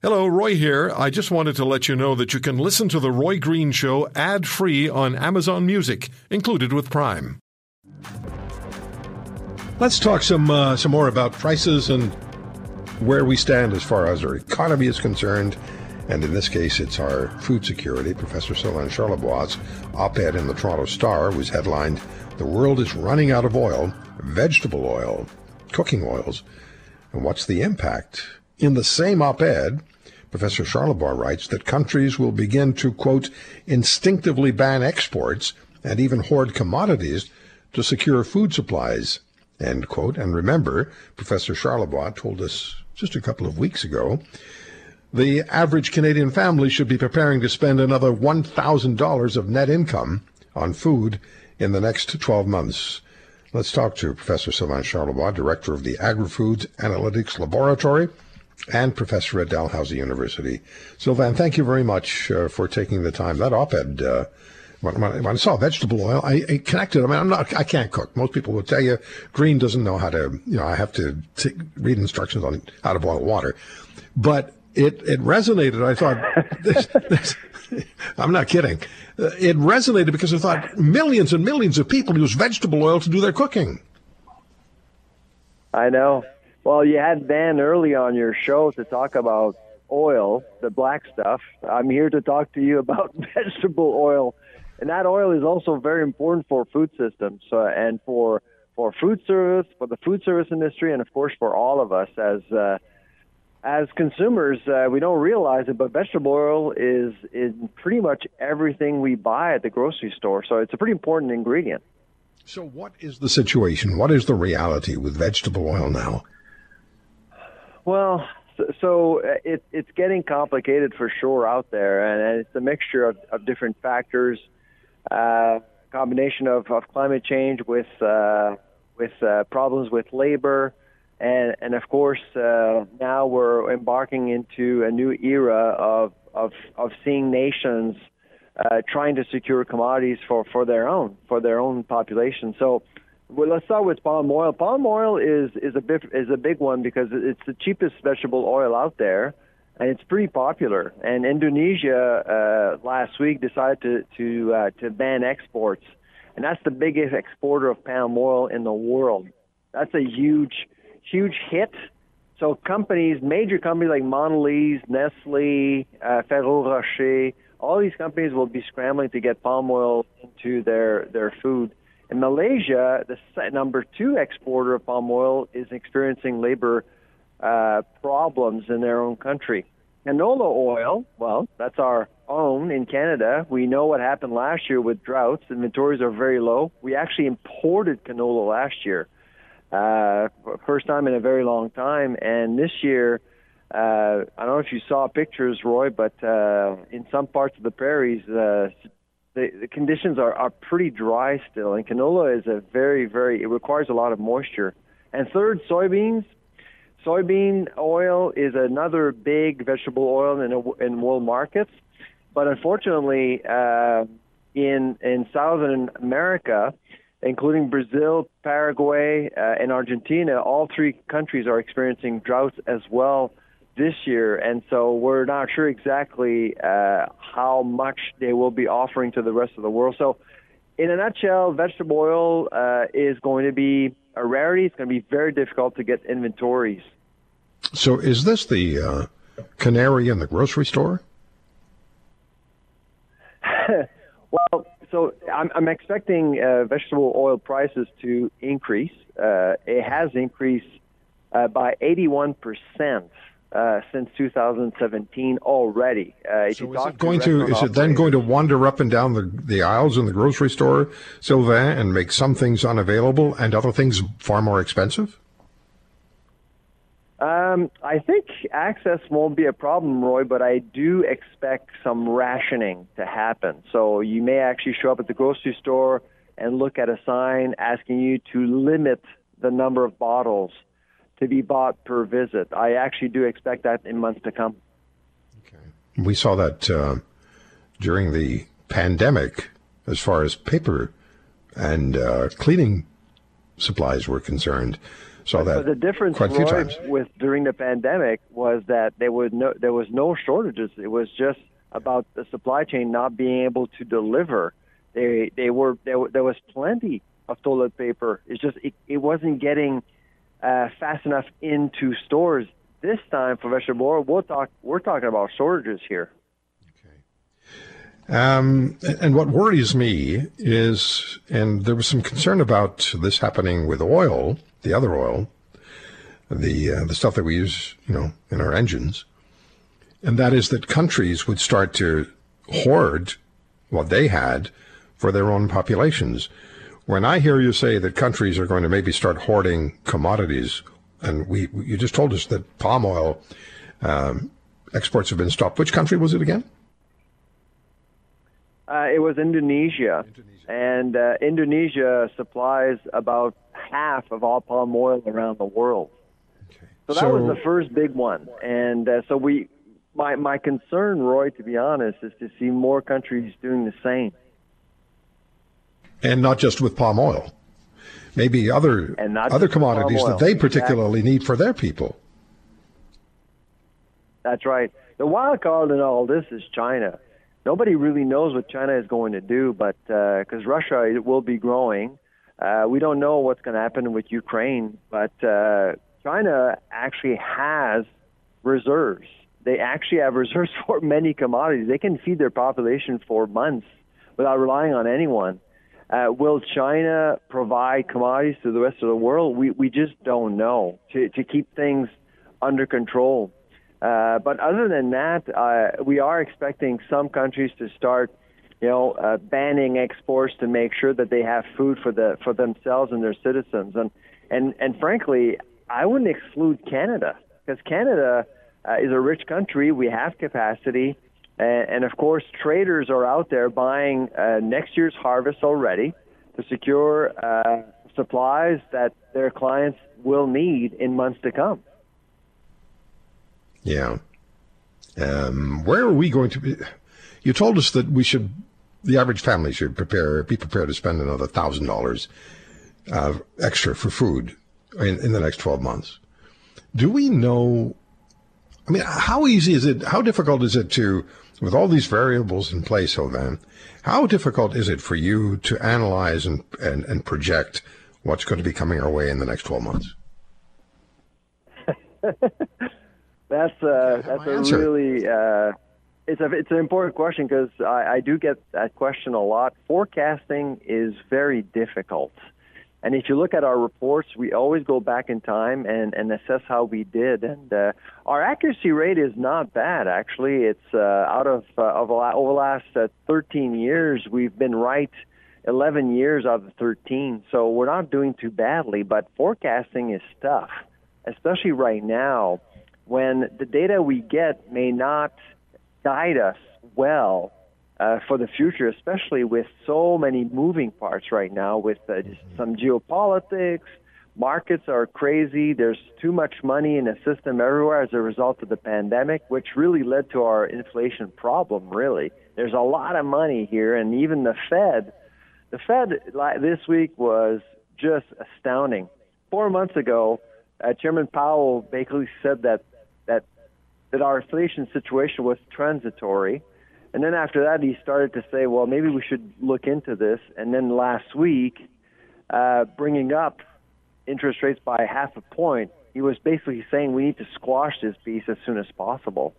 Hello, Roy here. I just wanted to let you know that you can listen to The Roy Green Show ad free on Amazon Music, included with Prime. Let's talk some uh, some more about prices and where we stand as far as our economy is concerned. And in this case, it's our food security. Professor Sylvain Charlebois' op-ed in the Toronto Star was headlined, The World is Running Out of Oil, Vegetable Oil, Cooking Oils, and What's the Impact? In the same op-ed, Professor Charlebois writes that countries will begin to, quote, instinctively ban exports and even hoard commodities to secure food supplies, end quote. And remember, Professor Charlebois told us just a couple of weeks ago, the average Canadian family should be preparing to spend another $1,000 of net income on food in the next 12 months. Let's talk to Professor Sylvain Charlebois, director of the Agri-Foods Analytics Laboratory and professor at Dalhousie University. Sylvain, thank you very much uh, for taking the time. That op-ed, uh, when, when, I saw vegetable oil, I, I, connected. I mean, I'm not, I can't cook. Most people will tell you Green doesn't know how to, you know, I have to t- read instructions on how to boil water. But it, it resonated. I thought, this, this, I'm not kidding. It resonated because I thought millions and millions of people use vegetable oil to do their cooking. I know. Well, you had Dan early on your show to talk about oil, the black stuff. I'm here to talk to you about vegetable oil, and that oil is also very important for food systems uh, and for for food service, for the food service industry, and of course for all of us as uh, as consumers. Uh, we don't realize it, but vegetable oil is in pretty much everything we buy at the grocery store. So it's a pretty important ingredient. So, what is the situation? What is the reality with vegetable oil now? Well, so uh, it, it's getting complicated for sure out there, and it's a mixture of, of different factors. Uh, combination of, of climate change with uh, with uh, problems with labor, and and of course uh, now we're embarking into a new era of of, of seeing nations uh, trying to secure commodities for, for their own for their own population. So well, let's start with palm oil. Palm oil is is a big, is a big one because it's the cheapest vegetable oil out there, and it's pretty popular. And Indonesia uh, last week decided to to uh, to ban exports, and that's the biggest exporter of palm oil in the world. That's a huge huge hit. So companies, major companies like Mondelez, Nestle, uh, Ferrero Rocher, all these companies will be scrambling to get palm oil into their their food in Malaysia, the number two exporter of palm oil is experiencing labor uh, problems in their own country. Canola oil, well, that's our own in Canada. We know what happened last year with droughts. Inventories are very low. We actually imported canola last year, uh, first time in a very long time. And this year, uh, I don't know if you saw pictures, Roy, but uh, in some parts of the prairies, uh, the, the conditions are, are pretty dry still, and canola is a very, very, it requires a lot of moisture. And third, soybeans. Soybean oil is another big vegetable oil in, in world markets, but unfortunately, uh, in in Southern America, including Brazil, Paraguay, uh, and Argentina, all three countries are experiencing droughts as well this year, and so we're not sure exactly uh, how much they will be offering to the rest of the world. So, in a nutshell, vegetable oil uh, is going to be a rarity. It's going to be very difficult to get inventories. So, is this the uh, canary in the grocery store? well, so I'm, I'm expecting uh, vegetable oil prices to increase. Uh, it has increased uh, by 81 percent uh, since 2017 already. Uh, so is it going to, to is it then going to wander up and down the, the aisles in the grocery store, Sylvain, and make some things unavailable and other things far more expensive? Um, I think access won't be a problem, Roy, but I do expect some rationing to happen. So you may actually show up at the grocery store and look at a sign asking you to limit the number of bottles to be bought per visit. I actually do expect that in months to come. Okay. We saw that uh, during the pandemic as far as paper and uh, cleaning supplies were concerned. Saw that But the difference quite a few times. with during the pandemic was that there was no there was no shortages. It was just about the supply chain not being able to deliver. They they were there, there was plenty of toilet paper. It's just it, it wasn't getting uh, fast enough into stores. This time for vegetable oil, we'll talk. We're talking about shortages here. Um, and what worries me is, and there was some concern about this happening with oil, the other oil, the uh, the stuff that we use, you know, in our engines, and that is that countries would start to hoard what they had for their own populations. When I hear you say that countries are going to maybe start hoarding commodities, and we you just told us that palm oil um, exports have been stopped. Which country was it again? Uh, it was Indonesia, and uh, Indonesia supplies about half of all palm oil around the world. So that So- was the first big one, and uh, so we, my my concern, Roy, to be honest, is to see more countries doing the same. And not just with palm oil. Maybe other And not other just with palm commodities that they particularly need for their people. That's right. The wild card in all this is China. Nobody really knows what China is going to do, but because Russia it will be growing, uh, we don't know what's going to happen with Ukraine. But uh, China actually has reserves. They actually have reserves for many commodities. They can feed their population for months without relying on anyone. Uh, will China provide commodities to the rest of the world? We we just don't know to to keep things under control. Uh, but other than that, uh, we are expecting some countries to start, you know, uh, banning exports to make sure that they have food for the for themselves and their citizens. And and and frankly, I wouldn't exclude Canada because Canada uh, is a rich country. We have capacity, and, and of course, traders are out there buying uh, next year's harvest already to secure uh, supplies that their clients will need in months to come. Yeah. Um, where are we going to be? You told us that we should, the average family should prepare, be prepared to spend another thousand dollars uh, extra for food in, in the next twelve months. Do we know? I mean, how easy is it? How difficult is it to, with all these variables in place, Hovan? How difficult is it for you to analyze and, and, and project what's going to be coming our way in the next twelve months? That's uh, that's a answer. really uh, it's a it's an important question because I, I do get that question a lot. Forecasting is very difficult, and if you look at our reports, we always go back in time and, and assess how we did, and uh, our accuracy rate is not bad actually. It's uh, out of uh, of over the last uh, 13 years, we've been right 11 years out of 13, so we're not doing too badly. But forecasting is tough, especially right now when the data we get may not guide us well uh, for the future, especially with so many moving parts right now, with uh, just some geopolitics. Markets are crazy. There's too much money in the system everywhere as a result of the pandemic, which really led to our inflation problem, really. There's a lot of money here, and even the Fed, the Fed this week was just astounding. Four months ago, uh, Chairman Powell basically said that that that our inflation situation was transitory, and then after that he started to say, well, maybe we should look into this. And then last week, uh, bringing up interest rates by half a point, he was basically saying we need to squash this beast as soon as possible.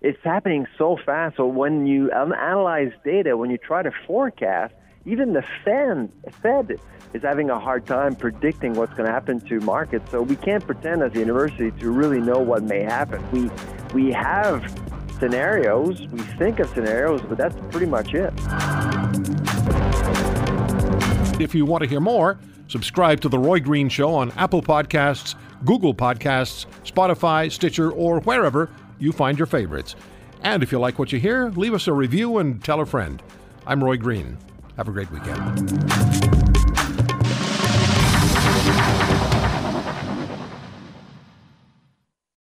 It's happening so fast. So when you analyze data, when you try to forecast, even the Fed, Fed is having a hard time predicting what's going to happen to markets. So we can't pretend as a university to really know what may happen. We we have scenarios, we think of scenarios, but that's pretty much it. If you want to hear more, subscribe to The Roy Green Show on Apple Podcasts, Google Podcasts, Spotify, Stitcher, or wherever you find your favorites. And if you like what you hear, leave us a review and tell a friend. I'm Roy Green. Have a great weekend.